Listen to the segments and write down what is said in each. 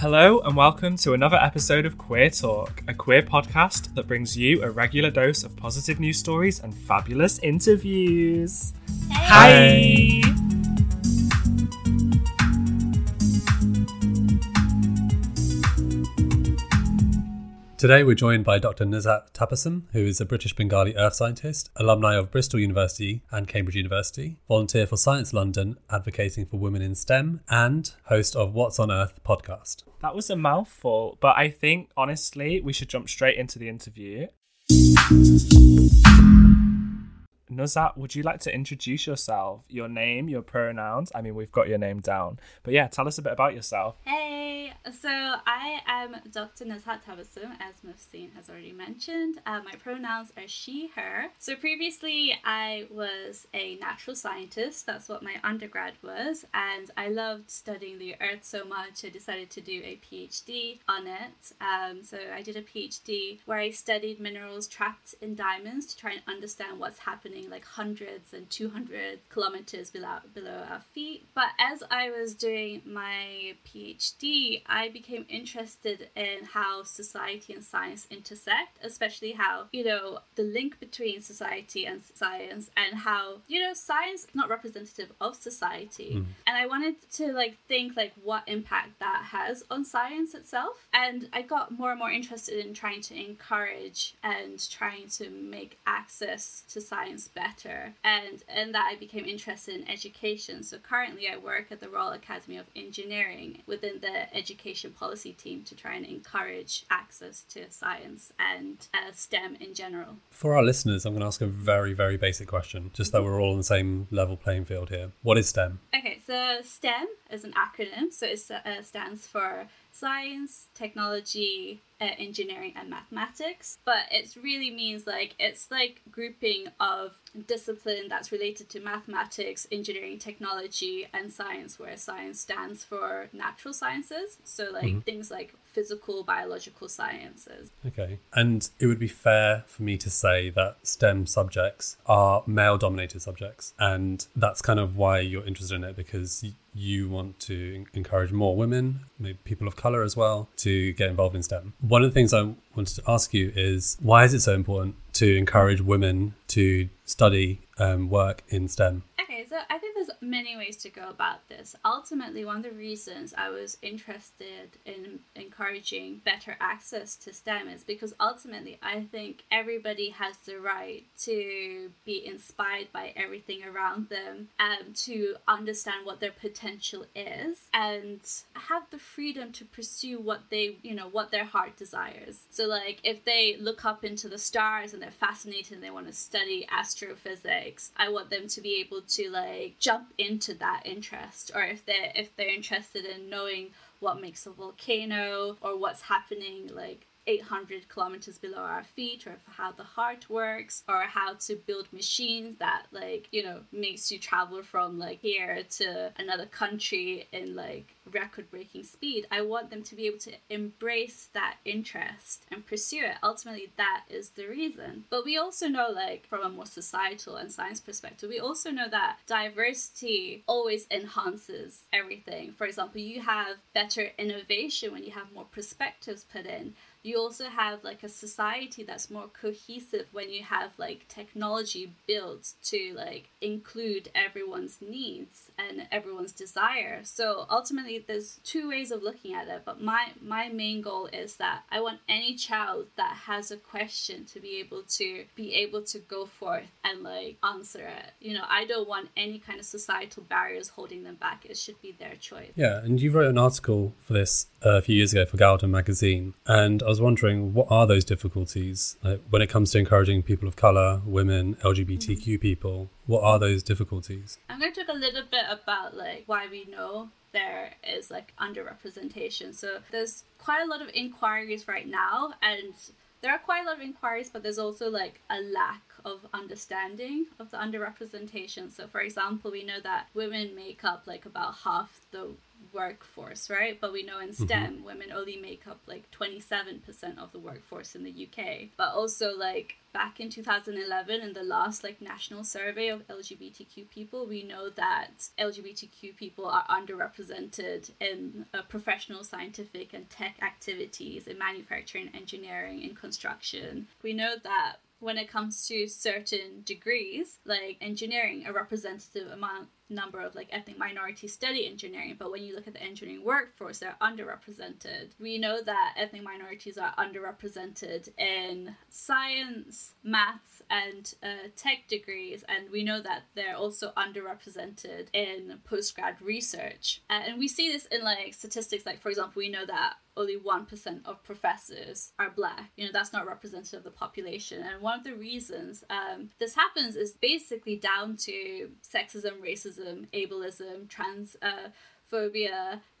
Hello and welcome to another episode of Queer Talk, a queer podcast that brings you a regular dose of positive news stories and fabulous interviews. Hi! Today we're joined by Dr. Nuzhat Tabassum, who is a British Bengali earth scientist, alumni of Bristol University and Cambridge University, volunteer for Science London, advocating for women in STEM, and host of What's on Earth podcast. That was a mouthful, but I think honestly we should jump straight into the interview. Nuzhat, would you like to introduce yourself, your name, your pronouns? I mean, we've got your name down, but yeah, tell us a bit about yourself. Hey, so I am Dr. Nuzhat Tabassum, as Mufseen has already mentioned. Uh, my pronouns are she, her. So previously I was a natural scientist, that's what my undergrad was, and I loved studying the earth so much I decided to do a PhD on it. Um, so I did a PhD where I studied minerals trapped in diamonds to try and understand what's happening like hundreds and 200 kilometers below, below our feet. But as I was doing my PhD, I became interested in how society and science intersect, especially how, you know, the link between society and science and how, you know, science is not representative of society. Mm. And I wanted to like think like what impact that has on science itself. And I got more and more interested in trying to encourage and trying to make access to science better. And and that I became interested in education. So currently I work at the Royal Academy of Engineering within the education policy team to try and encourage access to science and uh, STEM in general. For our listeners I'm going to ask a very very basic question just that we're all on the same level playing field here. What is STEM? Okay so STEM is an acronym. So it uh, stands for science technology uh, engineering and mathematics but it really means like it's like grouping of discipline that's related to mathematics engineering technology and science where science stands for natural sciences so like mm-hmm. things like physical biological sciences okay and it would be fair for me to say that stem subjects are male dominated subjects and that's kind of why you're interested in it because you want to encourage more women, maybe people of color as well, to get involved in STEM. One of the things I wanted to ask you is why is it so important to encourage women to study um, work in STEM? Okay, so I think there's many ways to go about this. Ultimately, one of the reasons I was interested in encouraging better access to STEM is because ultimately I think everybody has the right to be inspired by everything around them and to understand what their potential is and have the freedom to pursue what they, you know, what their heart desires. So like if they look up into the stars and they're fascinated and they want to study astrophysics, I want them to be able to like jump into that interest or if they're if they're interested in knowing what makes a volcano or what's happening like 800 kilometers below our feet or how the heart works or how to build machines that like you know makes you travel from like here to another country in like record breaking speed. I want them to be able to embrace that interest and pursue it. Ultimately that is the reason. But we also know like from a more societal and science perspective we also know that diversity always enhances everything. For example you have better innovation when you have more perspectives put in you also have like a society that's more cohesive when you have like technology built to like include everyone's needs and everyone's desire. So ultimately there's two ways of looking at it but my my main goal is that i want any child that has a question to be able to be able to go forth and like answer it. You know i don't want any kind of societal barriers holding them back. It should be their choice. Yeah and you wrote an article for this uh, a few years ago for gal-dem magazine and was wondering, what are those difficulties like, when it comes to encouraging people of color, women, LGBTQ mm-hmm. people? What are those difficulties? I'm going to talk a little bit about like why we know there is like underrepresentation. So there's quite a lot of inquiries right now, and there are quite a lot of inquiries, but there's also like a lack of understanding of the underrepresentation. So, for example, we know that women make up like about half the workforce, right? But we know in mm-hmm. STEM, mm-hmm. women only make up like 27% of the workforce in the UK. But also, like back in 2011, in the last like national survey of LGBTQ people, we know that LGBTQ people are underrepresented in uh, professional, scientific, and tech activities in manufacturing, engineering, and construction. We know that when it comes to certain degrees, like engineering, a representative amount number of like ethnic minorities study engineering, but when you look at the engineering workforce, they're underrepresented. We know that ethnic minorities are underrepresented in science, maths, and uh, tech degrees, and we know that they're also underrepresented in postgrad research. Uh, and we see this in like statistics, like for example, we know that only 1% of professors are black. You know, that's not representative of the population. And one of the reasons um, this happens is basically down to sexism, racism, ableism, trans. Uh,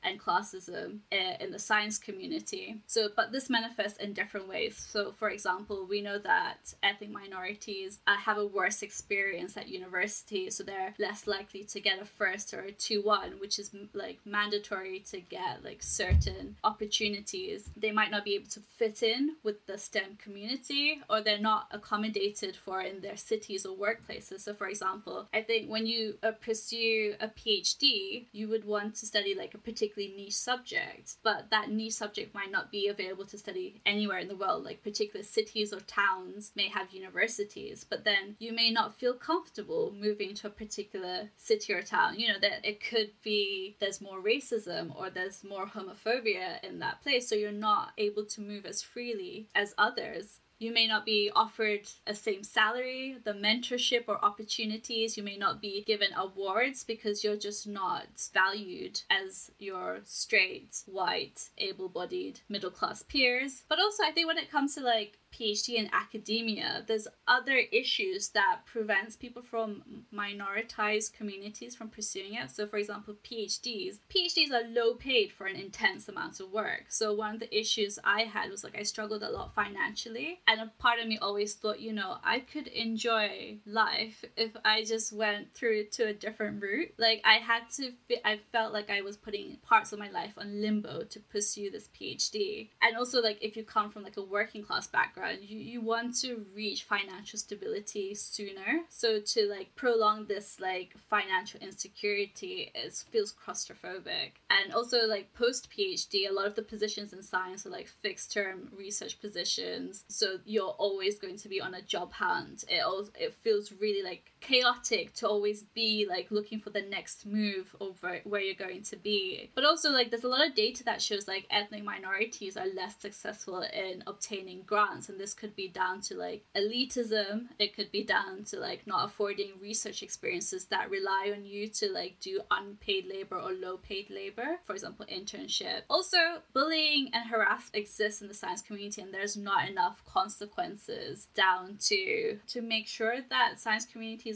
and classism in the science community. So, but this manifests in different ways. So, for example, we know that ethnic minorities uh, have a worse experience at university, so they're less likely to get a first or a 2 1, which is like mandatory to get like certain opportunities. They might not be able to fit in with the STEM community or they're not accommodated for in their cities or workplaces. So, for example, I think when you uh, pursue a PhD, you would want to study like a particularly niche subject, but that niche subject might not be available to study anywhere in the world. Like particular cities or towns may have universities, but then you may not feel comfortable moving to a particular city or town. You know, that it could be there's more racism or there's more homophobia in that place, so you're not able to move as freely as others you may not be offered a same salary, the mentorship or opportunities. You may not be given awards because you're just not valued as your straight, white, able bodied, middle class peers. But also, I think when it comes to like PhD in academia, there's other issues that prevents people from minoritized communities from pursuing it. So, for example, PhDs. PhDs are low paid for an intense amount of work. So, one of the issues I had was like I struggled a lot financially, and a part of me always thought, you know, I could enjoy life if I just went through to a different route. Like I had to, I felt like I was putting parts of my life on limbo to pursue this PhD, and also like if you come from like a working class background background you, you want to reach financial stability sooner. So to like prolong this like financial insecurity is feels claustrophobic. And also like post phd a lot of the positions in science are like fixed term research positions. So you're always going to be on a job hunt. It also it feels really like chaotic to always be like looking for the next move over where you're going to be. But also like there's a lot of data that shows like ethnic minorities are less successful in obtaining grants and this could be down to like elitism. It could be down to like not affording research experiences that rely on you to like do unpaid labor or low paid labor for example internship. Also bullying and harassment exists in the science community and there's not enough consequences down to to make sure that science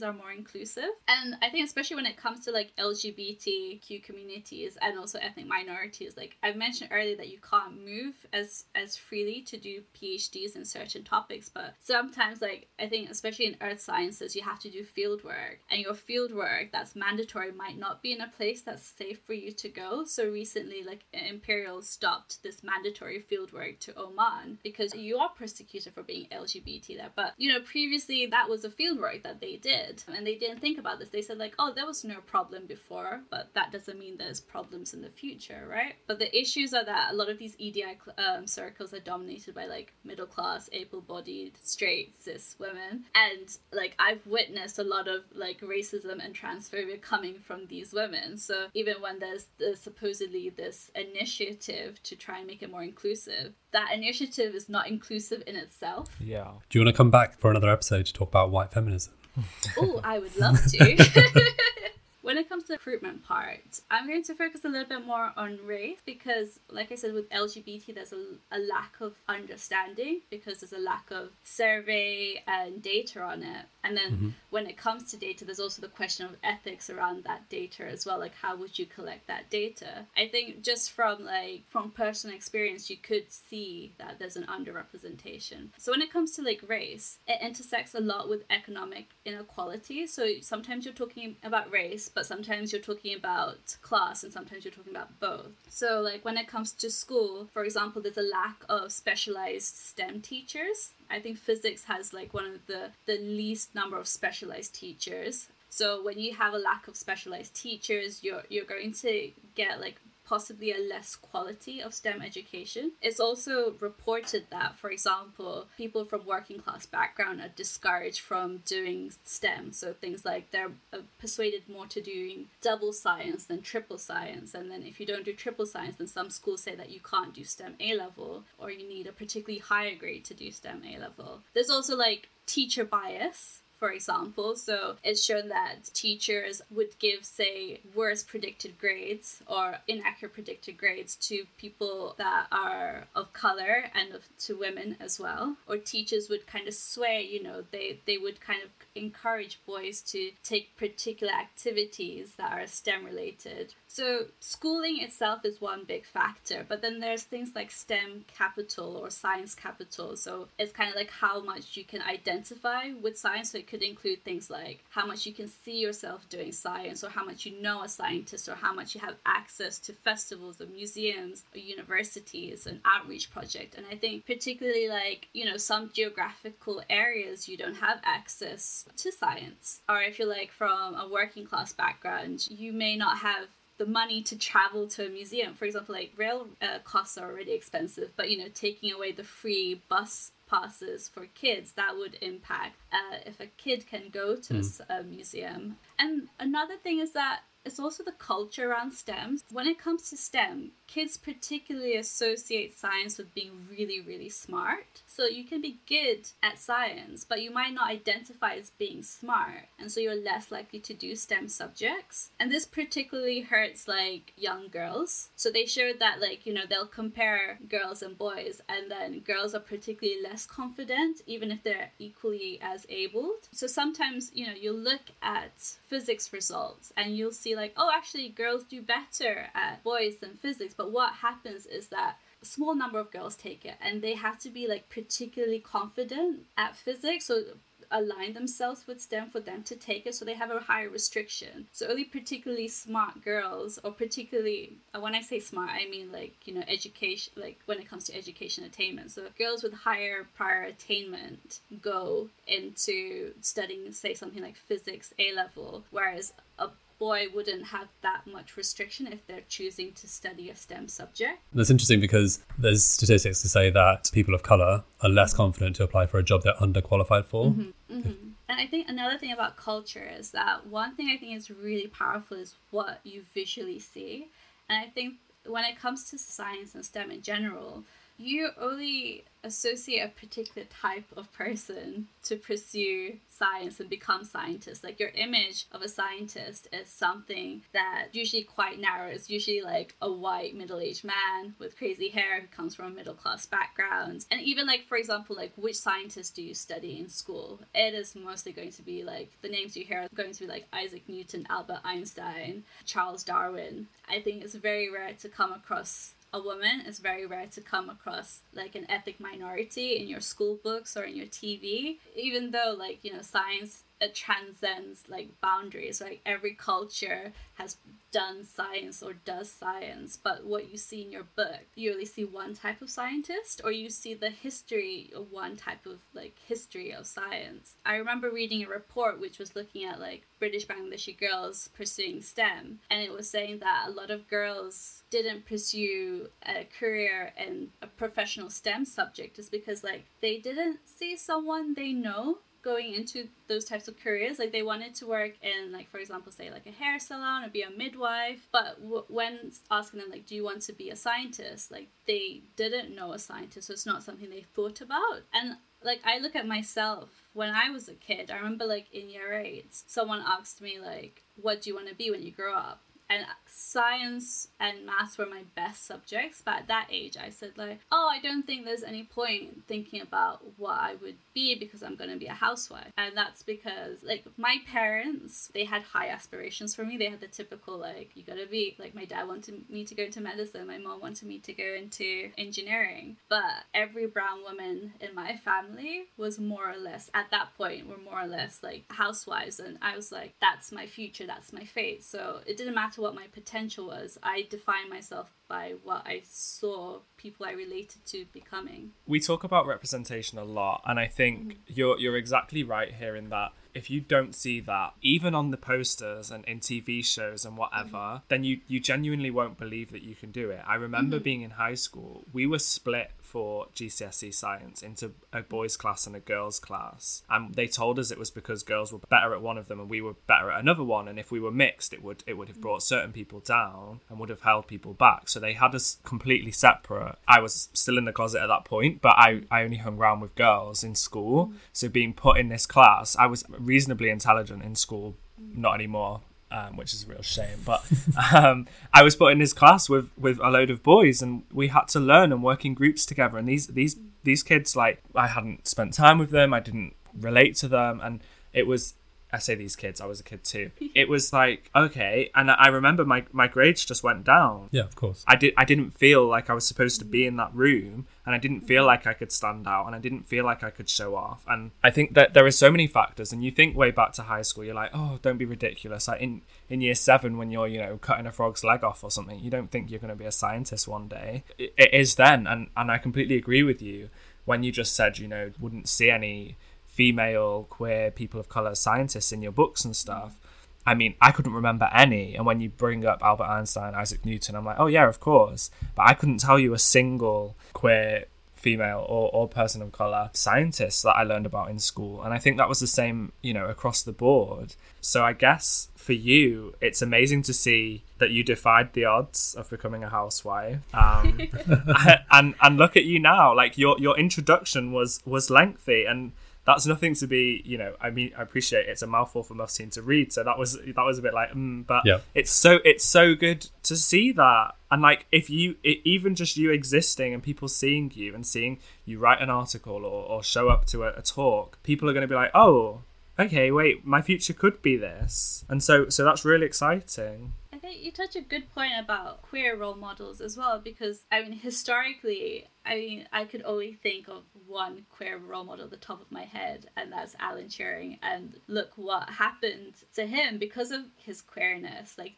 are more inclusive and i think especially when it comes to like lgbtq communities and also ethnic minorities like i mentioned earlier that you can't move as as freely to do phds in certain topics, but sometimes, like, I think, especially in earth sciences, you have to do field work, and your field work that's mandatory might not be in a place that's safe for you to go. So, recently, like, Imperial stopped this mandatory field work to Oman because you are persecuted for being LGBT there. But, you know, previously that was a field work that they did, and they didn't think about this. They said, like, oh, there was no problem before, but that doesn't mean there's problems in the future, right? But the issues are that a lot of these EDI um, circles are dominated by like middle class class, able bodied, straight, cis women. And like I've witnessed a lot of like racism and transphobia coming from these women. So even when there's the, supposedly this initiative to try and make it more inclusive, that initiative is not inclusive in itself. Yeah. Do you want to come back for another episode to talk about white feminism? oh, I would love to. When it comes to the recruitment part, I'm going to focus a little bit more on race because, like I said, with LGBT, there's a, a lack of understanding because there's a lack of survey and data on it. And then mm-hmm. when it comes to data, there's also the question of ethics around that data as well. Like, how would you collect that data? I think just from like from personal experience, you could see that there's an underrepresentation. So when it comes to like race, it intersects a lot with economic inequality. So sometimes you're talking about race, but sometimes you're talking about class, and sometimes you're talking about both. So like when it comes to school, for example, there's a lack of specialized STEM teachers I think physics has like one of the the least number of specialized teachers. So when you have a lack of specialized teachers, you're you're going to get like possibly a less quality of STEM education. It's also reported that, for example, people from working class background are discouraged from doing STEM. So things like they're uh, persuaded more to doing double science than triple science. And then if you don't do triple science, then some schools say that you can't do STEM A level or you need a particularly higher grade to do STEM A level. There's also like teacher bias for example. So it's shown that teachers would give, say, worse predicted grades or inaccurate predicted grades to people that are of color and of, to women as well. Or teachers would kind of sway, you know, they, they would kind of encourage boys to take particular activities that are STEM related. So, schooling itself is one big factor, but then there's things like STEM capital or science capital. So, it's kind of like how much you can identify with science. So, it could include things like how much you can see yourself doing science, or how much you know a scientist, or how much you have access to festivals or museums or universities and outreach project. And I think, particularly like, you know, some geographical areas you don't have access to science, or if you're like from a working class background, you may not have the money to travel to a museum. For example, like rail uh, costs are already expensive, but you know, taking away the free bus passes for kids that would impact uh, if a kid can go to mm. a, a museum. And another thing is that it's also the culture around STEM. When it comes to STEM, kids particularly associate science with being really, really smart. So you can be good at science, but you might not identify as being smart. And so you're less likely to do STEM subjects. And this particularly hurts like young girls. So they showed that, like, you know, they'll compare girls and boys, and then girls are particularly less confident, even if they're equally as able. So sometimes, you know, you look at physics results and you'll see, like, oh, actually, girls do better at boys than physics. But what happens is that a small number of girls take it and they have to be like particularly confident at physics so align themselves with STEM for them to take it, so they have a higher restriction. So only particularly smart girls, or particularly uh, when I say smart, I mean like you know education, like when it comes to education attainment. So girls with higher prior attainment go into studying, say something like physics A level, whereas a boy wouldn't have that much restriction if they're choosing to study a STEM subject. That's interesting because there's statistics to say that people of color are less confident to apply for a job they're underqualified for. Mm-hmm, mm-hmm. And I think another thing about culture is that one thing I think is really powerful is what you visually see. And I think when it comes to science and STEM in general, you only associate a particular type of person to pursue science and become scientists. Like your image of a scientist is something that usually quite narrow. It's usually like a white middle-aged man with crazy hair who comes from a middle class background. And even like for example, like which scientists do you study in school? It is mostly going to be like the names you hear are going to be like Isaac Newton, Albert Einstein, Charles Darwin. I think it's very rare to come across a woman, it's very rare to come across like an ethnic minority in your school books or in your TV. Even though, like, you know, science it transcends like boundaries like every culture has done science or does science but what you see in your book you only see one type of scientist or you see the history of one type of like history of science? I remember reading a report which was looking at like british bangladeshi girls pursuing stem and it was saying that a lot of girls didn't pursue a career in a professional stem subject is because like they didn't see someone they know going into those types of careers like they wanted to work in like for example say like a hair salon or be a midwife but w- when asking them like do you want to be a scientist like they didn't know a scientist so it's not something they thought about and like I look at myself when I was a kid. I remember like in year eight, someone asked me like, "What do you want to be when you grow up?" And science and maths were my best subjects but at that age i said like oh i don't think there's any point thinking about what i would be because i'm going to be a housewife. And that's because like my parents they had high aspirations for me. They had the typical like you gotta be like my dad wanted me to go into medicine. My mom wanted me to go into engineering. But every brown woman in my family was more or less at that point were more or less like housewives. And i was like that's my future. That's my fate. So it didn't matter what my potential was. I define myself by what I saw people I related to becoming. We talk about representation a lot, and I think mm. you're you're exactly right here in that if you don't see that, even on the posters and in TV shows and whatever, mm-hmm. then you you genuinely won't believe that you can do it. I remember mm-hmm. being in high school, we were split for GCSE science into a boys' class and a girls' class. And they told us it was because girls were better at one of them and we were better at another one. And if we were mixed, it would it would have brought certain people down and would have held people back. So they had us completely separate. I was still in the closet at that point, but I, I only hung around with girls in school. So being put in this class, I was reasonably intelligent in school, not anymore um, which is a real shame. But um, I was put in his class with with a load of boys, and we had to learn and work in groups together. And these these these kids, like I hadn't spent time with them, I didn't relate to them, and it was I say these kids, I was a kid too. It was like, okay, and I remember my my grades just went down. Yeah, of course. I did I didn't feel like I was supposed to be in that room and I didn't feel like I could stand out and I didn't feel like I could show off. And I think that there are so many factors and you think way back to high school, you're like, "Oh, don't be ridiculous." Like in in year 7 when you're, you know, cutting a frog's leg off or something, you don't think you're going to be a scientist one day. it, it is then and and I completely agree with you when you just said, you know, wouldn't see any female, queer, people of color scientists in your books and stuff. I mean, I couldn't remember any. And when you bring up Albert Einstein, Isaac Newton, I'm like, oh, yeah, of course. But I couldn't tell you a single queer, female, or, or person of color scientist that I learned about in school. And I think that was the same, you know, across the board. So I guess for you, it's amazing to see that you defied the odds of becoming a housewife. Um, and and look at you now. Like your your introduction was was lengthy and that's nothing to be you know i mean i appreciate it's a mouthful for Mufseen to read so that was that was a bit like mm, but yeah. it's so it's so good to see that. And like if you it, even just you existing and people seeing you and seeing you write an article or, or show up to a, a talk people are going to be like oh okay wait my future could be this. And so so that's really exciting think you touch a good point about queer role models as well, because I mean, historically, I mean, I could only think of one queer role model at the top of my head, and that's Alan Turing. And look what happened to him because of his queerness. Like,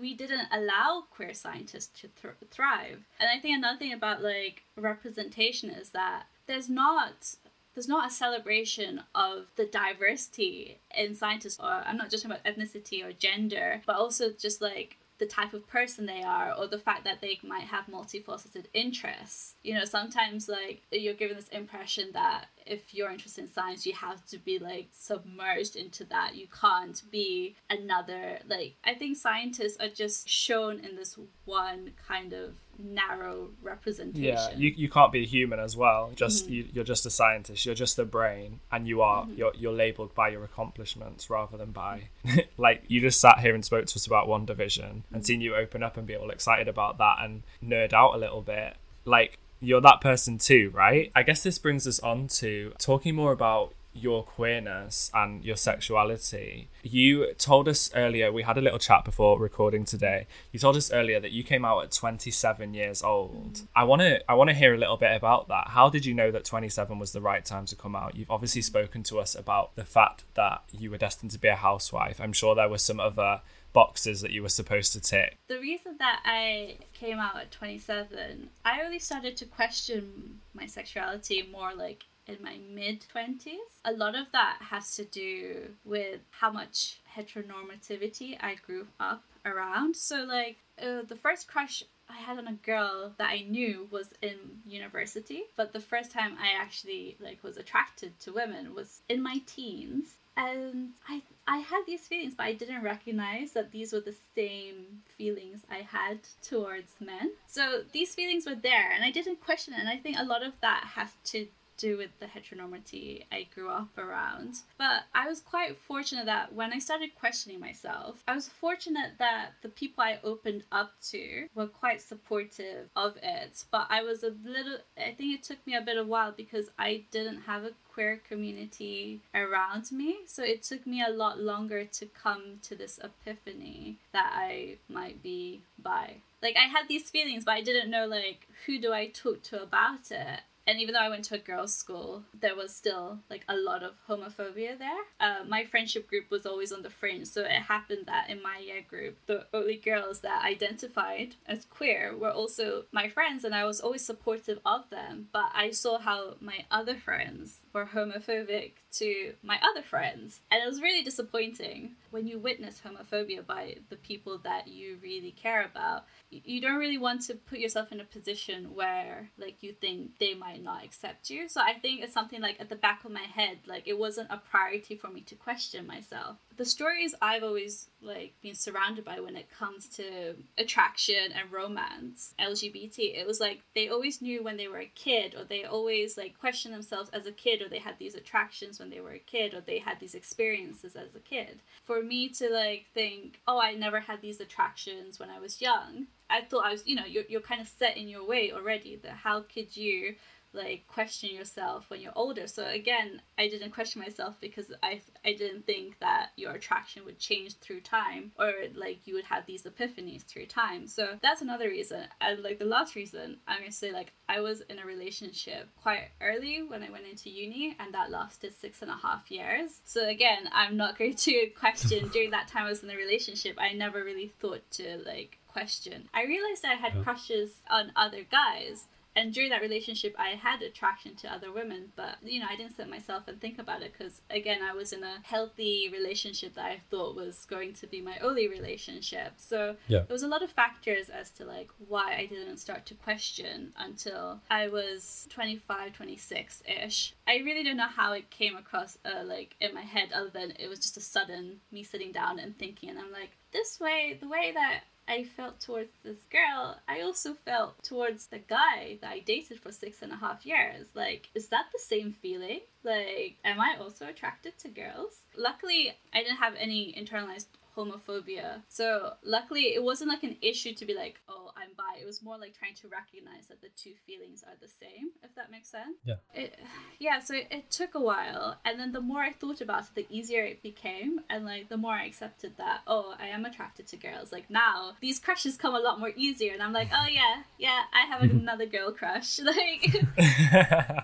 we didn't allow queer scientists to th- thrive. And I think another thing about like representation is that there's not there's not a celebration of the diversity in scientists or i'm not just talking about ethnicity or gender but also just like the type of person they are or the fact that they might have multifaceted interests. You know sometimes like you're given this impression that if you're interested in science, you have to be like submerged into that. You can't be another. Like, I think scientists are just shown in this one kind of narrow representation. Yeah, you, you can't be a human as well. Just mm-hmm. you, you're just a scientist. You're just a brain, and you are mm-hmm. you're you're labeled by your accomplishments rather than by like you just sat here and spoke to us about WandaVision mm-hmm. and seen you open up and be all excited about that and nerd out a little bit. Like you're that person too, right? I guess this brings us on to talking more about your queerness and your sexuality. You told us earlier, we had a little chat before recording today. You told us earlier that you came out at 27 years old. I want to I want to hear a little bit about that. How did you know that 27 was the right time to come out? You've obviously spoken to us about the fact that you were destined to be a housewife. I'm sure there were some other boxes that you were supposed to tick? The reason that I came out at 27, I really started to question my sexuality more like in my mid 20s. A lot of that has to do with how much heteronormativity I grew up around. So, like, uh, the first crush I had on a girl that I knew was in university, but the first time I actually like was attracted to women was in my teens and I I had these feelings, but I didn't recognize that these were the same feelings I had towards men. So these feelings were there, and I didn't question it. And I think a lot of that has to do with the heteronormity I grew up around. But I was quite fortunate that when I started questioning myself, I was fortunate that the people I opened up to were quite supportive of it. But I was a little, I think it took me a bit of while because I didn't have a queer community around me. So it took me a lot longer to come to this epiphany that I might be bi. Like I had these feelings, but I didn't know like who do I talk to about it and even though I went to a girls' school, there was still like a lot of homophobia there. Uh, my friendship group was always on the fringe, so it happened that in my year group, the only girls that identified as queer were also my friends, and I was always supportive of them. But I saw how my other friends were homophobic to my other friends, and it was really disappointing. When you witness homophobia by the people that you really care about you don't really want to put yourself in a position where like you think they might not accept you. So i think it's something like at the back of my head like it wasn't a priority for me to question myself the stories I've always like been surrounded by when it comes to attraction and romance, LGBT, it was like they always knew when they were a kid, or they always like questioned themselves as a kid, or they had these attractions when they were a kid, or they had these experiences as a kid. For me to like think, oh, I never had these attractions when I was young, I thought I was, you know, you're, you're kind of set in your way already. That how could you like question yourself when you're older. So again, I didn't question myself because I I didn't think that your attraction would change through time or like you would have these epiphanies through time. So that's another reason. And like the last reason, I'm gonna say like I was in a relationship quite early when I went into uni and that lasted six and a half years. So again, I'm not going to question during that time I was in a relationship, I never really thought to like question. I realized I had crushes on other guys, and during that relationship i had attraction to other women but you know i didn't sit myself and think about it because again i was in a healthy relationship that i thought was going to be my only relationship so yeah. there was a lot of factors as to like why i didn't start to question until i was 25 26ish i really don't know how it came across uh, like in my head other than it was just a sudden me sitting down and thinking and i'm like this way the way that I felt towards this girl, I also felt towards the guy that I dated for six and a half years. Like, is that the same feeling? Like, am I also attracted to girls? Luckily, I didn't have any internalized homophobia. So luckily, it wasn't like an issue to be like, oh, I'm bi. It was more like trying to recognize that the two feelings are the same, if that makes sense. Yeah. It, yeah. So it, it took a while, and then the more I thought about it, the easier it became, and like the more I accepted that, oh, I am attracted to girls. Like now, these crushes come a lot more easier, and I'm like, oh yeah, yeah, I have another girl crush. Like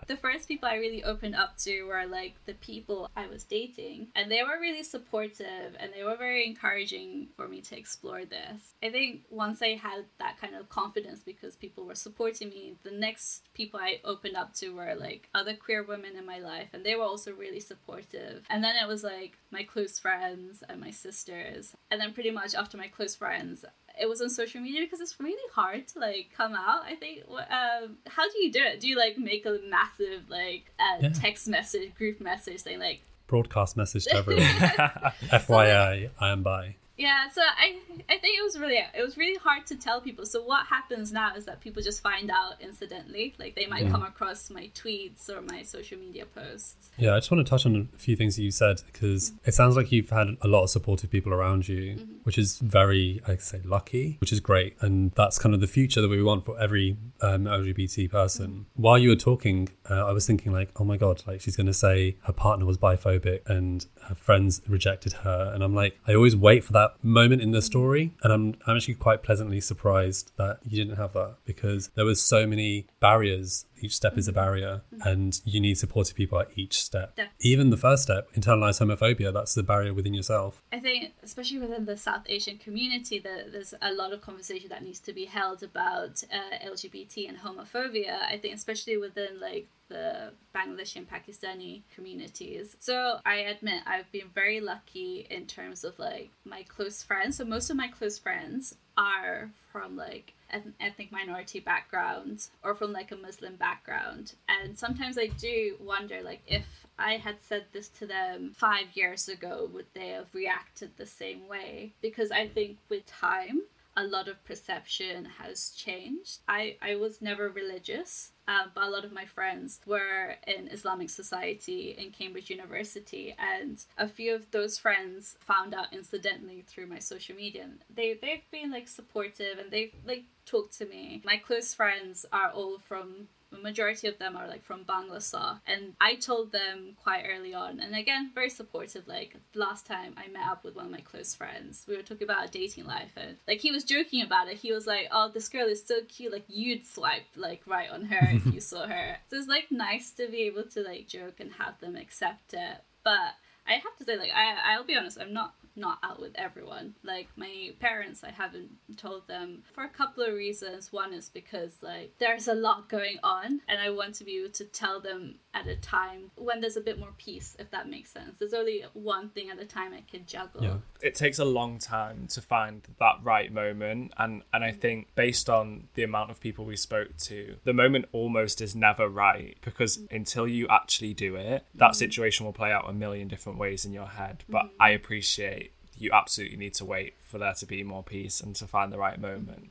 the first people I really opened up to were like the people I was dating, and they were really supportive, and they were very encouraging for me to explore this. I think once I had that kind of confidence because people were supporting me, the next people I opened up to were like other queer women in my life, and they were also really supportive. And then it was like my close friends and my sisters. And then pretty much after my close friends, it was on social media because it's really hard to like come out. I think. Um, how do you do it? Do you like make a massive like uh, yeah. text message, group message saying like, broadcast message to everyone. FYI, I am bi. Yeah, so I I think it was really it was really hard to tell people. So what happens now is that people just find out incidentally. Like they might mm. come across my tweets or my social media posts. Yeah, I just want to touch on a few things that you said because mm-hmm. it sounds like you've had a lot of supportive people around you, mm-hmm. which is very I say lucky, which is great, and that's kind of the future that we want for every um, LGBT person. Mm-hmm. While you were talking, uh, I was thinking like, oh my god, like she's going to say her partner was biphobic and her friends rejected her, and I'm like, I always wait for moment in the story. And I'm, I'm actually quite pleasantly surprised that you didn't have that because there was so many barriers. Each step is a barrier, and you need supportive people at each step. Yeah. Even the first step, internalized homophobia, that's the barrier within yourself. I think, especially within the South Asian community, that there's a lot of conversation that needs to be held about uh, LGBT and homophobia. I think, especially within like the Bangladeshi and Pakistani communities. So I admit I've been very lucky in terms of like my close friends. So most of my close friends are from like ethnic minority background or from like a Muslim background. And sometimes I do wonder like if I had said this to them five years ago, would they have reacted the same way? Because I think with time, a lot of perception has changed. I, I was never religious, uh, but a lot of my friends were in Islamic society in Cambridge University, and a few of those friends found out incidentally through my social media. And they they've been like supportive and they've like talked to me. My close friends are all from majority of them are like from Bangladesh. And I told them quite early on and again very supportive like last time I met up with one of my close friends we were talking about our dating life and like he was joking about it. He was like oh this girl is so cute like you'd swipe like right on her if you saw her. So it's like nice to be able to like joke and have them accept it. But I have to say like I I'll be honest I'm not not out with everyone. Like my parents, I haven't told them for a couple of reasons. One is because like there's a lot going on, and I want to be able to tell them at a time when there's a bit more peace, if that makes sense. There's only one thing at a time I can juggle. Yeah. It takes a long time to find that right moment, and and I think based on the amount of people we spoke to, the moment almost is never right because until you actually do it, that mm-hmm. situation will play out a million different ways in your head. But mm-hmm. I appreciate you absolutely need to wait for there to be more peace and to find the right moment.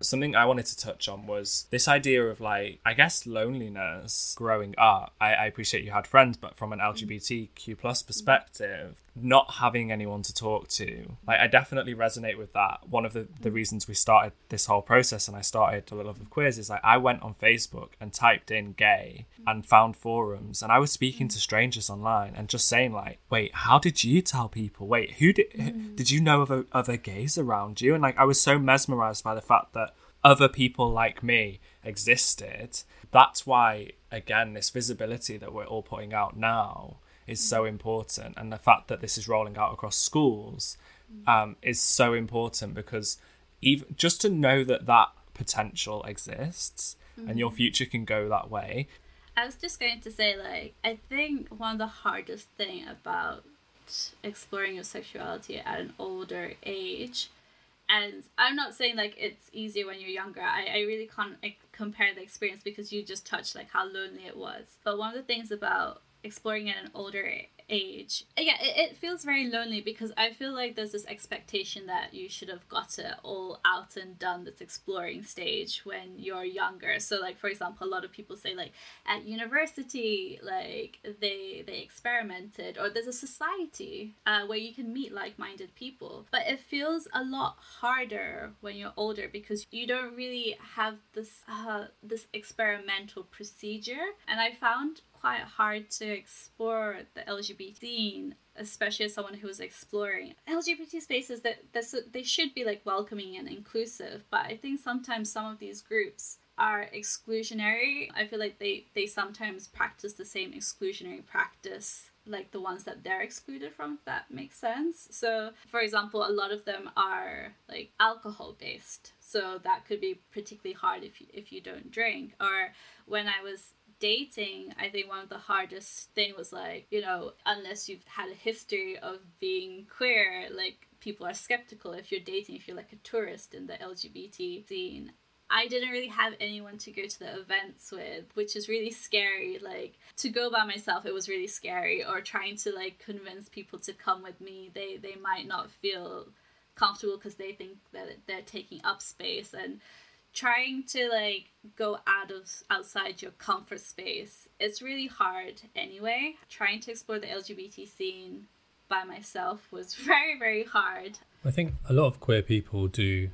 Something I wanted to touch on was this idea of like, I guess loneliness growing up. I, I appreciate you had friends, but from an LGBTQ plus perspective, not having anyone to talk to, like I definitely resonate with that. One of the, the mm. reasons we started this whole process and I started the love of queers is like I went on Facebook and typed in gay mm. and found forums and I was speaking to mm. strangers online and just saying like, wait, how did you tell people? Wait, who did did you know of other gays around you? And like I was so mesmerized by the fact that other people like me existed. That's why, again, this visibility that we're all putting out now is so important. And the fact that this is rolling out across schools um, is so important because even just to know that that potential exists and your future can go that way. I was just going to say, like, I think one of the hardest thing about exploring your sexuality at an older age, and I'm not saying like it's easier when you're younger. I, I really can't like, compare the experience because you just touched like how lonely it was. But one of the things about exploring at an older age. Yeah it, it feels very lonely because i feel like there's this expectation that you should have got it all out and done this exploring stage when you're younger. So like for example a lot of people say like at university like they they experimented or there's a society uh, where you can meet like-minded people. But it feels a lot harder when you're older because you don't really have this uh, this experimental procedure. And i found quite hard to explore the LGBT scene, especially as someone who was exploring LGBT spaces that that's, they should be like welcoming and inclusive. But I think sometimes some of these groups are exclusionary. I feel like they they sometimes practice the same exclusionary practice like the ones that they're excluded from if that makes sense so for example a lot of them are like alcohol based so that could be particularly hard if you, if you don't drink or when i was dating, I think one of the hardest thing was like, you know, unless you've had a history of being queer, like people are skeptical if you're dating, if you're like a tourist in the LGBT scene. I didn't really have anyone to go to the events with, which is really scary. Like to go by myself, it was really scary. Or trying to like convince people to come with me, they they might not feel comfortable because they think that they're taking up space and trying to like go out of outside your comfort space it's really hard anyway trying to explore the lgbt scene by myself was very very hard I think a lot of queer people do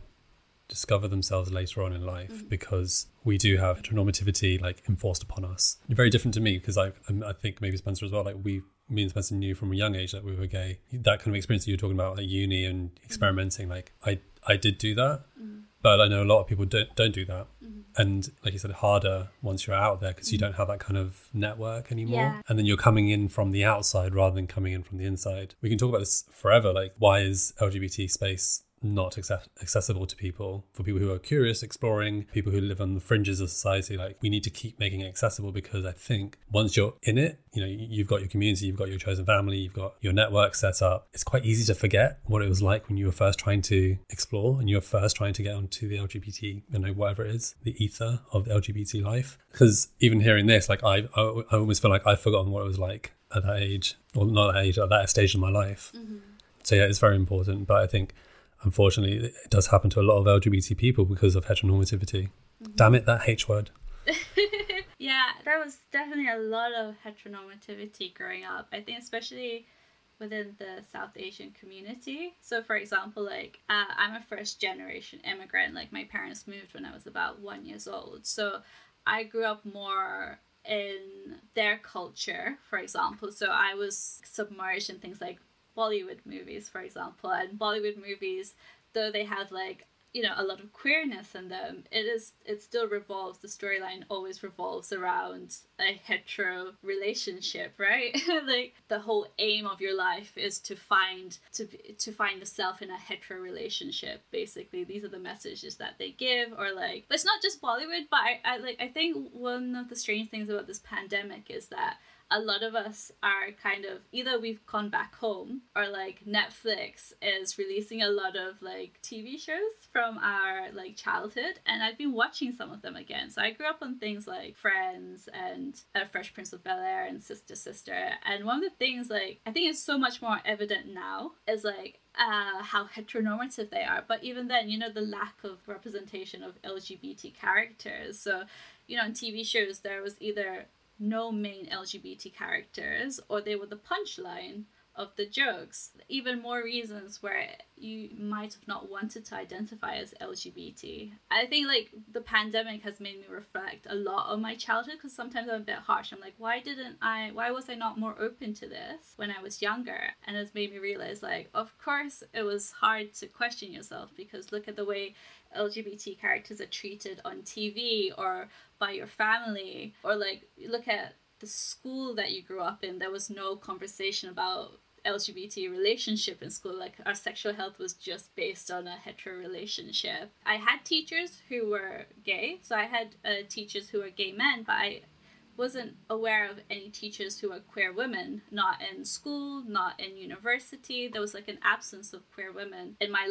discover themselves later on in life mm-hmm. because we do have heteronormativity like enforced upon us. Very different to me because I, um, I think maybe Spencer as well. Like we, me and Spencer knew from a young age that we were gay. That kind of experience that you were talking about, like uni and mm-hmm. experimenting. Like I, I did do that, mm-hmm. But I know a lot of people don't don't do that. Mm-hmm. And like you said, harder once you're out there because you mm-hmm. don't have that kind of network anymore. Yeah. And then you're coming in from the outside rather than coming in from the inside. We can talk about this forever. Like, why is LGBT space not access- accessible to people for people who are curious exploring people who live on the fringes of society like we need to keep making it accessible because i think once you're in it you know you've got your community you've got your chosen family you've got your network set up it's quite easy to forget what it was like when you were first trying to explore and you were first trying to get onto the lgbt you know whatever it is the ether of the lgbt life because even hearing this like I, I i almost feel like i've forgotten what it was like at that age or not that age at that stage in my life mm-hmm. So yeah, it's very important. But I think unfortunately it does happen to a lot of LGBT people because of heteronormativity. Mm-hmm. Damn it, that H word. yeah, there was definitely a lot of heteronormativity growing up. I think especially within the South Asian community. So, for example, like uh, I'm a first generation immigrant. Like my parents moved when I was about one years old, so I grew up more in their culture, for example. So I was submerged in things like Bollywood movies, for example, and Bollywood movies, though they have like you know a lot of queerness in them it is it still revolves the storyline always revolves around a hetero relationship right? Like the whole aim of your life is to find to to find yourself in a hetero relationship basically. These are the messages that they give or like but it's not just bollywood but I, I like i think one of the strange things about this pandemic is that a lot of us are kind of either we've gone back home or like Netflix is releasing a lot of like TV shows from our like childhood and I've been watching some of them again. So I grew up on things like Friends and uh, Fresh Prince of Bel Air and Sister Sister. And one of the things like I think it's so much more evident now is like uh, how heteronormative they are. But even then, you know, the lack of representation of LGBT characters. So, you know, in TV shows, there was either no main LGBT characters, or they were the punchline of the jokes. Even more reasons where you might have not wanted to identify as LGBT. I think like the pandemic has made me reflect a lot on my childhood because sometimes I'm a bit harsh. I'm like, why didn't I, why was I not more open to this when I was younger? And it's made me realize, like, of course it was hard to question yourself because look at the way LGBT characters are treated on TV or by your family, or like look at the school that you grew up in. There was no conversation about LGBT relationship in school. Like our sexual health was just based on a hetero relationship. I had teachers who were gay, so I had uh, teachers who were gay men, but I wasn't aware of any teachers who were queer women. Not in school, not in university. There was like an absence of queer women in my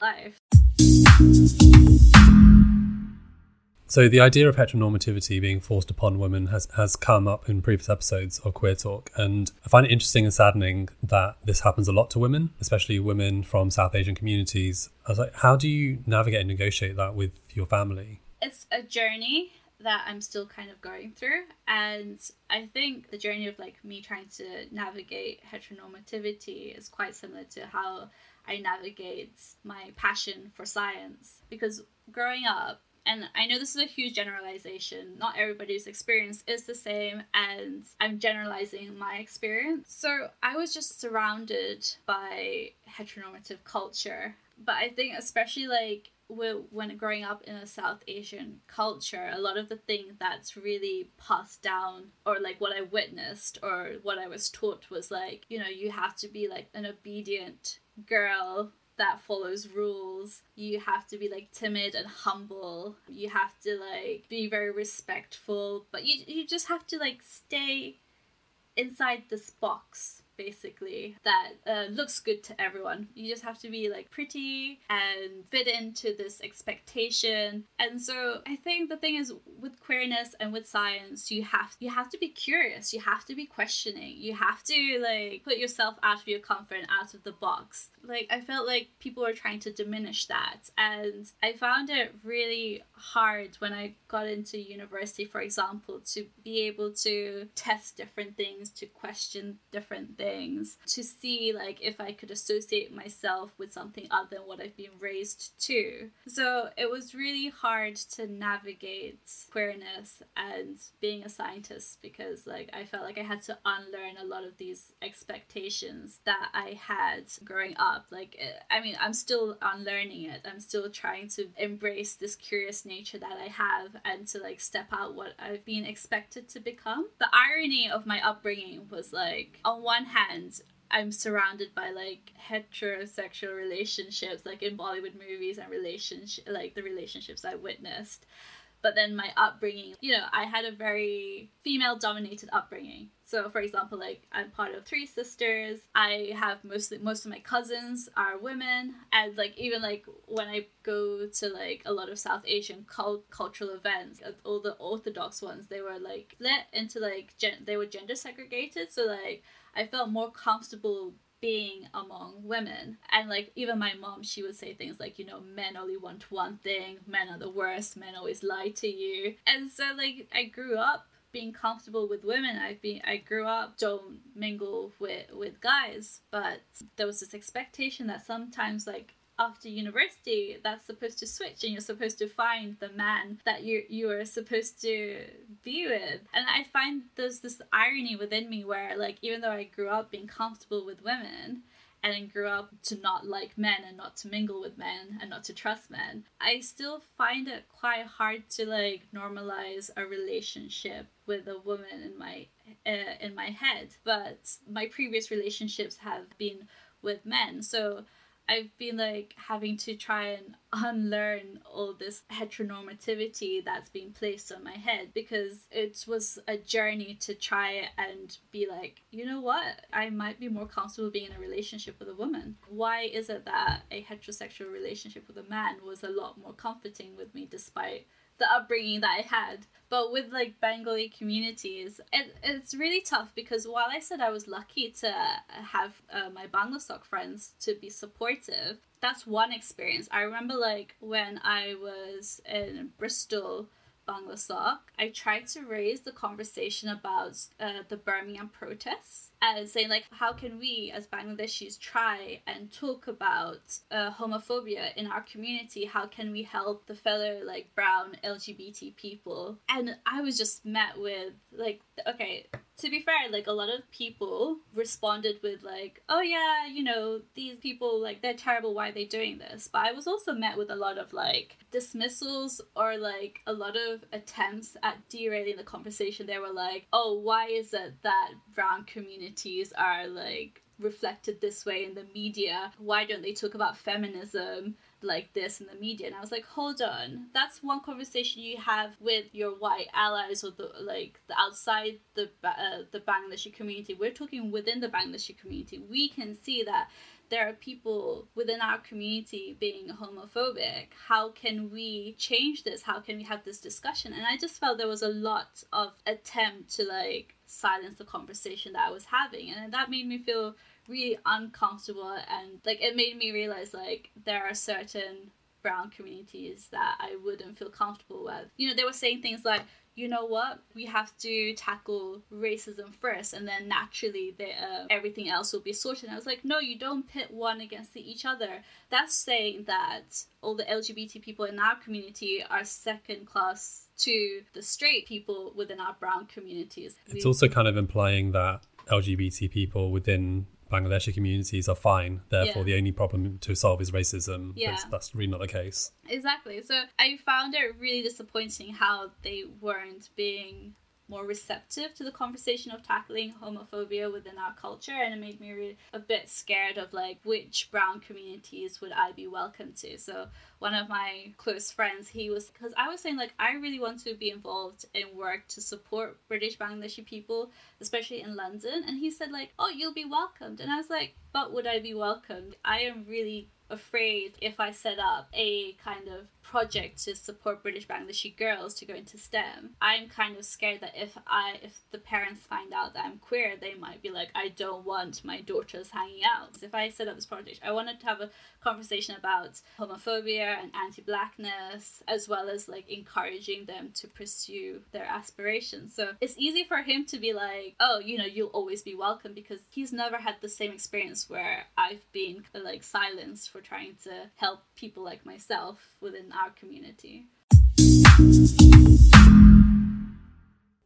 Life. So the idea of heteronormativity being forced upon women has, has come up in previous episodes of Queer Talk. And I find it interesting and saddening that this happens a lot to women, especially women from South Asian communities. I was like, how do you navigate and negotiate that with your family? It's a journey that I'm still kind of going through. And I think the journey of like me trying to navigate heteronormativity is quite similar to how I navigate my passion for science. Because growing up, and I know this is a huge generalization, not everybody's experience is the same, and I'm generalizing my experience. So I was just surrounded by heteronormative culture. But I think, especially like when growing up in a South Asian culture, a lot of the thing that's really passed down, or like what I witnessed, or what I was taught was like, you know, you have to be like an obedient girl that follows rules. You have to be like timid and humble. You have to like be very respectful, but you you just have to like stay inside this box basically that uh, looks good to everyone. You just have to be like pretty and fit into this expectation. And so I think the thing is with queerness and with science, you have you have to be curious. You have to be questioning. You have to like put yourself out of your comfort, out of the box. Like I felt like people were trying to diminish that, and I found it really hard when I got into university, for example, to be able to test different things, to question different things things to see like if I could associate myself with something other than what I've been raised to. So it was really hard to navigate queerness and being a scientist because like I felt like I had to unlearn a lot of these expectations that I had growing up. Like eh, I mean, I'm still unlearning it. I'm still trying to embrace this curious nature that I have and to like step out what I've been expected to become. The irony of my upbringing was like on one hand I'm surrounded by like heterosexual relationships, like in Bollywood movies and relationship, like the relationships I witnessed. But then my upbringing, you know, I had a very female dominated upbringing. So, for example, like I'm part of three sisters. I have mostly most of my cousins are women, and like even like when I go to like a lot of South Asian cult- cultural events, uh, all the Orthodox ones, they were like split into like gen- they were gender segregated. So like I felt more comfortable being among women. And like even my mom, she would say things like, you know, men only want one thing, men are the worst, men always lie to you. And so like I grew up being comfortable with women. I've been I grew up don't mingle with with guys, but there was this expectation that sometimes like after university that's supposed to switch and you're supposed to find the man that you you are supposed to be with. And i find there's this irony within me where like even though i grew up being comfortable with women and grew up to not like men and not to mingle with men and not to trust men i still find it quite hard to like normalize a relationship with a woman in my uh, in my head. But my previous relationships have been with men. So I've been like having to try and unlearn all this heteronormativity that's been placed on my head because it was a journey to try and be like, you know what, I might be more comfortable being in a relationship with a woman. Why is it that a heterosexual relationship with a man was a lot more comforting with me despite the upbringing that I had. But with like Bengali communities, it, it's really tough because while I said I was lucky to have uh, my Bangladesh friends to be supportive, that's one experience. I remember like when I was in Bristol Bangladesh, I tried to raise the conversation about uh, the Birmingham protests and saying like how can we as bangladeshis try and talk about uh, homophobia in our community? How can we help the fellow like brown lgbt people? And i was just met with like okay to be fair, like a lot of people responded with like, "Oh yeah, you know, these people like they're terrible. Why are they doing this?" But I was also met with a lot of like dismissals or like a lot of attempts at derailing the conversation. They were like, "Oh, why is it that brown communities are like reflected this way in the media? Why don't they talk about feminism?" Like this in the media and i was like hold on that's one conversation you have with your white allies or the like the outside the uh, the bangladeshi community we're talking within the bangladeshi community we can see that there are people within our community being homophobic. How can we change this? How can we have this discussion? And I just felt there was a lot of attempt to like silence the conversation that I was having. And that made me feel really uncomfortable and like it made me realize like there are certain brown communities that I wouldn't feel comfortable with. You know, they were saying things like, you know what, we have to tackle racism first, and then naturally the, uh, everything else will be sorted. And I was like, no, you don't pit one against each other. That's saying that all the LGBT people in our community are second class to the straight people within our brown communities. It's we- also kind of implying that LGBT people within Bangladeshi communities are fine. Therefore, yeah. the only problem to solve is racism. Yeah. That's really not the case. Exactly. So I found it really disappointing how they weren't being more receptive to the conversation of tackling homophobia within our culture and it made me a bit scared of like which brown communities would I be welcome to. So one of my close friends he was because I was saying like I really want to be involved in work to support British Bangladeshi people especially in London and he said like oh you'll be welcomed. And I was like but would I be welcomed? I am really afraid if I set up a kind of project to support British Bangladeshi girls to go into STEM. I'm kind of scared that if I if the parents find out that I'm queer, they might be like, I don't want my daughters hanging out. If I set up this project, I wanted to have a conversation about homophobia and anti-blackness, as well as like encouraging them to pursue their aspirations. So it's easy for him to be like, oh, you know, you'll always be welcome because he's never had the same experience where I've been like silenced for trying to help people like myself within our community.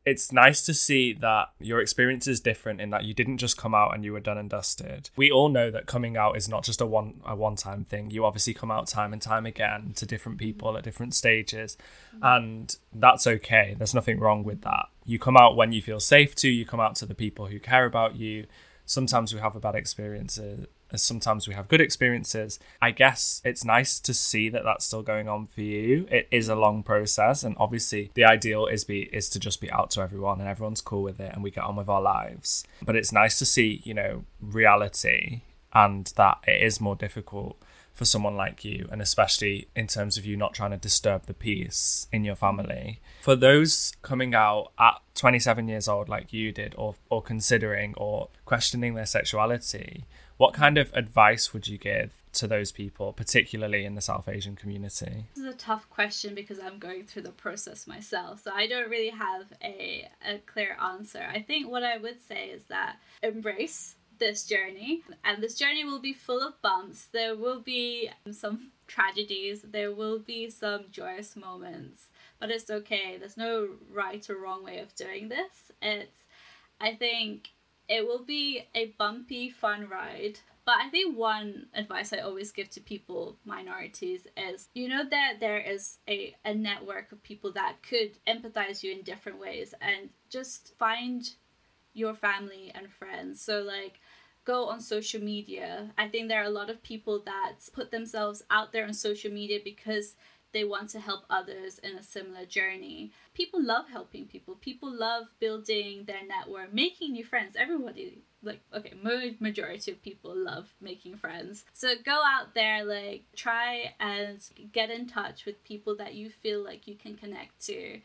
It's nice to see that your experience is different in that you didn't just come out and you were done and dusted. We all know that coming out is not just a one a one time thing. You obviously come out time and time again to different people at different stages, and that's okay. There's nothing wrong with that. You come out when you feel safe to. You come out to the people who care about you. Sometimes we have a bad experiences sometimes we have good experiences. I guess it's nice to see that that's still going on for you. It is a long process, and obviously the ideal is be is to just be out to everyone and everyone's cool with it and we get on with our lives. But it's nice to see, you know, reality and that it is more difficult for someone like you, and especially in terms of you not trying to disturb the peace in your family. For those coming out at 27 years old, like you did, or, or considering or questioning their sexuality, what kind of advice would you give to those people, particularly in the South Asian community? This is a tough question because I'm going through the process myself. So I don't really have a, a clear answer. I think what I would say is that embrace this journey, and this journey will be full of bumps. There will be some tragedies, there will be some joyous moments, but it's okay. There's no right or wrong way of doing this. It's, I think, it will be a bumpy, fun ride. But I think one advice I always give to people, minorities, is you know that there is a, a network of people that could empathize you in different ways and just find your family and friends. So, like, go on social media. I think there are a lot of people that put themselves out there on social media because they want to help others in a similar journey. People love helping people. People love building their network, making new friends. Everybody like okay, majority of people love making friends. So go out there like try and get in touch with people that you feel like you can connect to.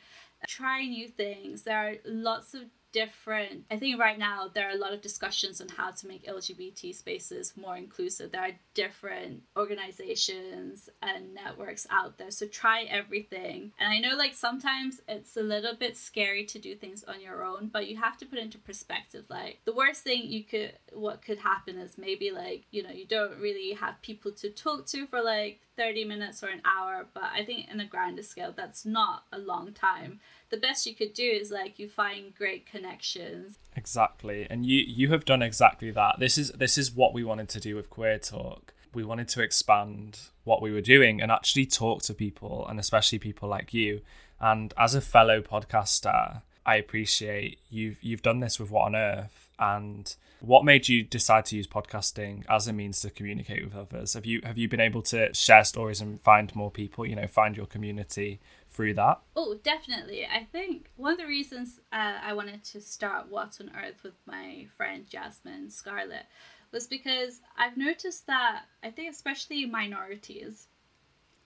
Try new things. There are lots of different i think right now there are a lot of discussions on how to make lgbt spaces more inclusive. There are different organizations and networks out there so try everything. And i know like sometimes it's a little bit scary to do things on your own but you have to put into perspective. Like the worst thing you could what could happen is maybe like you know you don't really have people to talk to for like 30 minutes or an hour but i think in a grander scale that's not a long time the best you could do is like you find great connections. Exactly. And you you have done exactly that. This is this is what we wanted to do with queer talk. We wanted to expand what we were doing and actually talk to people and especially people like you. And as a fellow podcaster i appreciate you've you've done this with what on earth. And what made you decide to use podcasting as a means to communicate with others? Have you have you been able to share stories and find more people you know find your community through that? Oh, definitely. I think one of the reasons uh, I wanted to start What's on Earth with my friend Jasmine Scarlett was because I've noticed that I think especially minorities,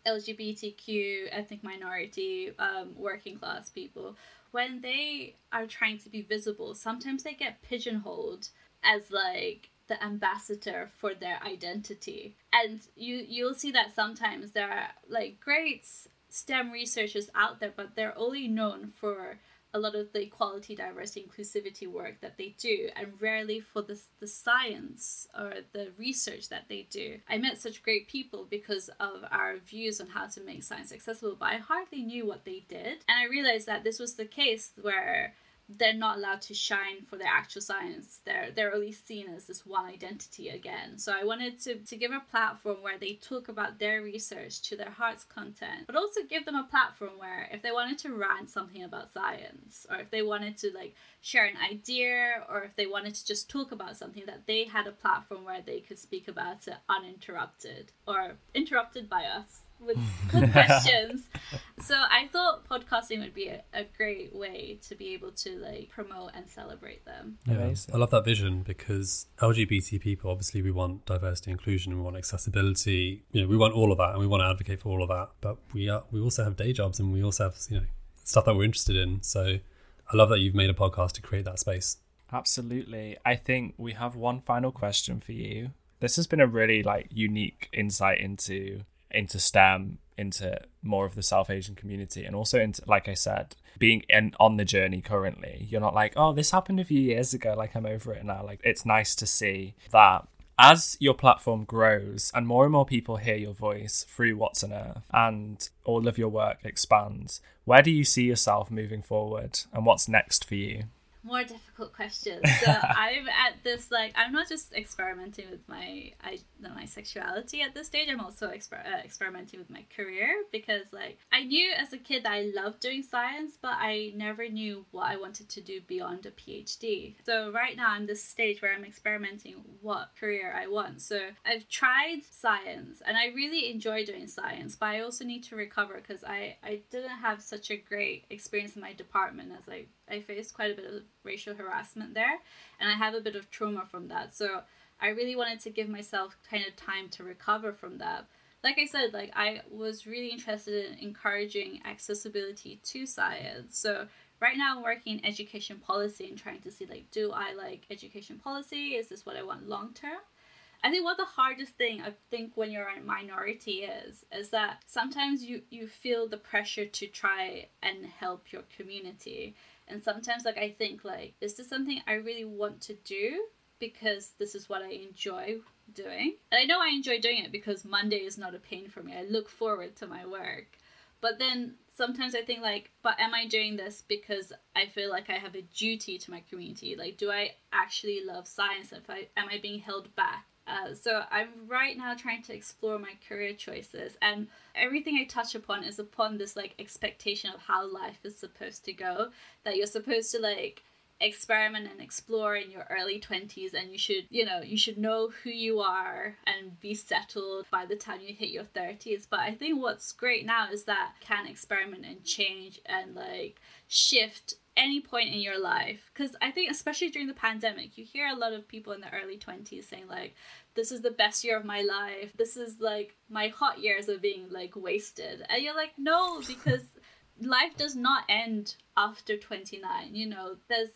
LGBTQ, ethnic minority, um, working class people, when they are trying to be visible, sometimes they get pigeonholed as like the ambassador for their identity and you you'll see that sometimes there are like great STEM researchers out there, but they're only known for a lot of the equality, diversity, inclusivity work that they do, and rarely for the, the science or the research that they do. I met such great people because of our views on how to make science accessible, but I hardly knew what they did. And I realized that this was the case where they're not allowed to shine for their actual science. They're they're only seen as this one identity again. So I wanted to, to give a platform where they talk about their research to their heart's content, but also give them a platform where if they wanted to rant something about science, or if they wanted to like share an idea, or if they wanted to just talk about something, that they had a platform where they could speak about it uninterrupted or interrupted by us. With good questions. So I thought podcasting would be a, a, great way to be able to like promote and celebrate them. Yeah, Amazing. I love that vision because LGBT people, obviously, we want diversity, inclusion, we want accessibility. You know, we want all of that, and we want to advocate for all of that. But we are we also have day jobs, and we also have you know stuff that we're interested in. So I love that you've made a podcast to create that space. Absolutely. I think we have one final question for you. This has been a really like unique insight into into STEM, into more of the South Asian community, and also into, like I said, being in, on the journey currently. You're not like, oh, this happened a few years ago, like I'm over it now. Like it's nice to see that as your platform grows and more and more people hear your voice through What's on Earth and all of your work expands, where do you see yourself moving forward and what's next for you? more difficult questions. So I'm at this like I'm not just experimenting with my I my sexuality at this stage. I'm also exper- uh, experimenting with my career because like I knew as a kid that I loved doing science, but I never knew what I wanted to do beyond a PhD. So right now I'm this stage where I'm experimenting what career I want. So I've tried science and I really enjoy doing science, but I also need to recover because I I didn't have such a great experience in my department as I I faced quite a bit of racial harassment there, and I have a bit of trauma from that. So I really wanted to give myself kind of time to recover from that. Like I said, like I was really interested in encouraging accessibility to science. So right now I'm working in education policy and trying to see like do I like education policy? Is this what I want long term? I think what the hardest thing I think when you're a minority is is that sometimes you you feel the pressure to try and help your community and sometimes like I think like is this something I really want to do because this is what I enjoy doing. And I know I enjoy doing it because Monday is not a pain for me. I look forward to my work. But then sometimes I think like, but am I doing this because I feel like I have a duty to my community? Like, do I actually love science? If I am I being held back? Uh, so I'm right now trying to explore my career choices, and everything I touch upon is upon this like expectation of how life is supposed to go. That you're supposed to like experiment and explore in your early 20s and you should you know you should know who you are and be settled by the time you hit your 30s but i think what's great now is that can experiment and change and like shift any point in your life because i think especially during the pandemic you hear a lot of people in the early 20s saying like this is the best year of my life this is like my hot years of being like wasted and you're like no because life does not end after 29 you know there's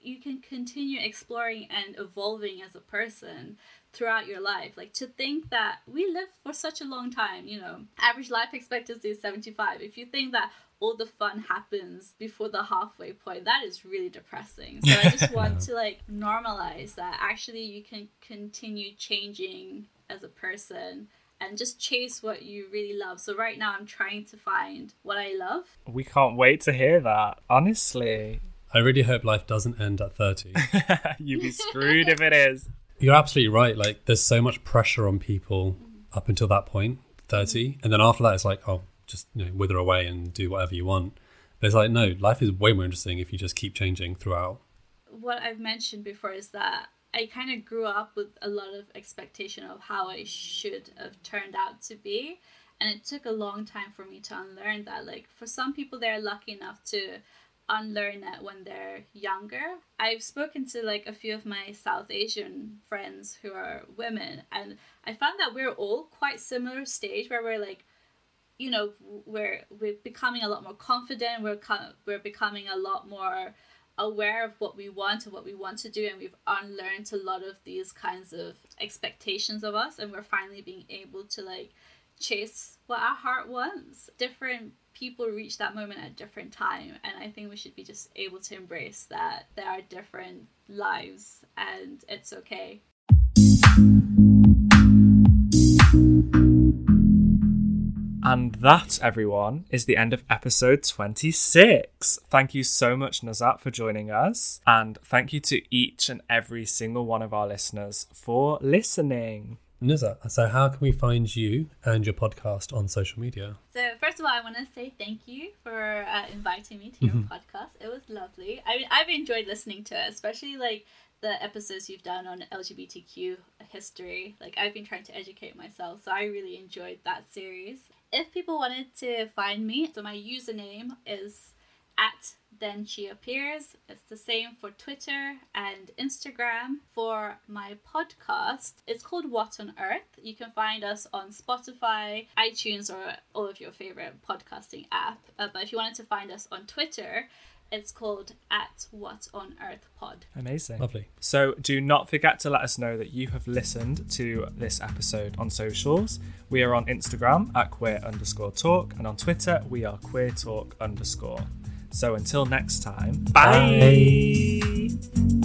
you can continue exploring and evolving as a person throughout your life. Like to think that we live for such a long time, you know, average life expectancy is 75. If you think that all the fun happens before the halfway point, that is really depressing. So I just want to like normalize that actually you can continue changing as a person and just chase what you really love. So right now I'm trying to find what I love. We can't wait to hear that. Honestly, I really hope life doesn't end at 30. You'd be screwed if it is. You're absolutely right. Like, there's so much pressure on people up until that point, 30. Mm-hmm. And then after that, it's like, oh, just you know, wither away and do whatever you want. But it's like, no, life is way more interesting if you just keep changing throughout. What I've mentioned before is that I kind of grew up with a lot of expectation of how I should have turned out to be. And it took a long time for me to unlearn that. Like, for some people, they're lucky enough to unlearn it when they're younger. I've spoken to like a few of my South Asian friends who are women, and I found that we're all quite similar stage where we're like, you know, we're we're becoming a lot more confident. We're we're becoming a lot more aware of what we want and what we want to do and we've unlearned a lot of these kinds of expectations of us and we're finally being able to like chase what our heart wants different people reach that moment at different time and i think we should be just able to embrace that there are different lives and it's okay And that, everyone, is the end of episode 26. Thank you so much, Nuzhat, for joining us. And thank you to each and every single one of our listeners for listening. Niza, so how can we find you and your podcast on social media? So first of all, I want to say thank you for uh, inviting me to your mm-hmm. podcast. It was lovely. I mean, I've enjoyed listening to it, especially like the episodes you've done on LGBTQ history. Like I've been trying to educate myself, so I really enjoyed that series. If people wanted to find me, so my username is at then she appears. It's the same for Twitter and Instagram. For my podcast, it's called What on Earth. You can find us on Spotify, iTunes, or all of your favorite podcasting app. Uh, but if you wanted to find us on Twitter, it's called at What on Earth Pod. Amazing. Lovely. So do not forget to let us know that you have listened to this episode on socials. We are on Instagram at queer underscore talk and on Twitter we are queer talk underscore. So until next time, bye. Bye.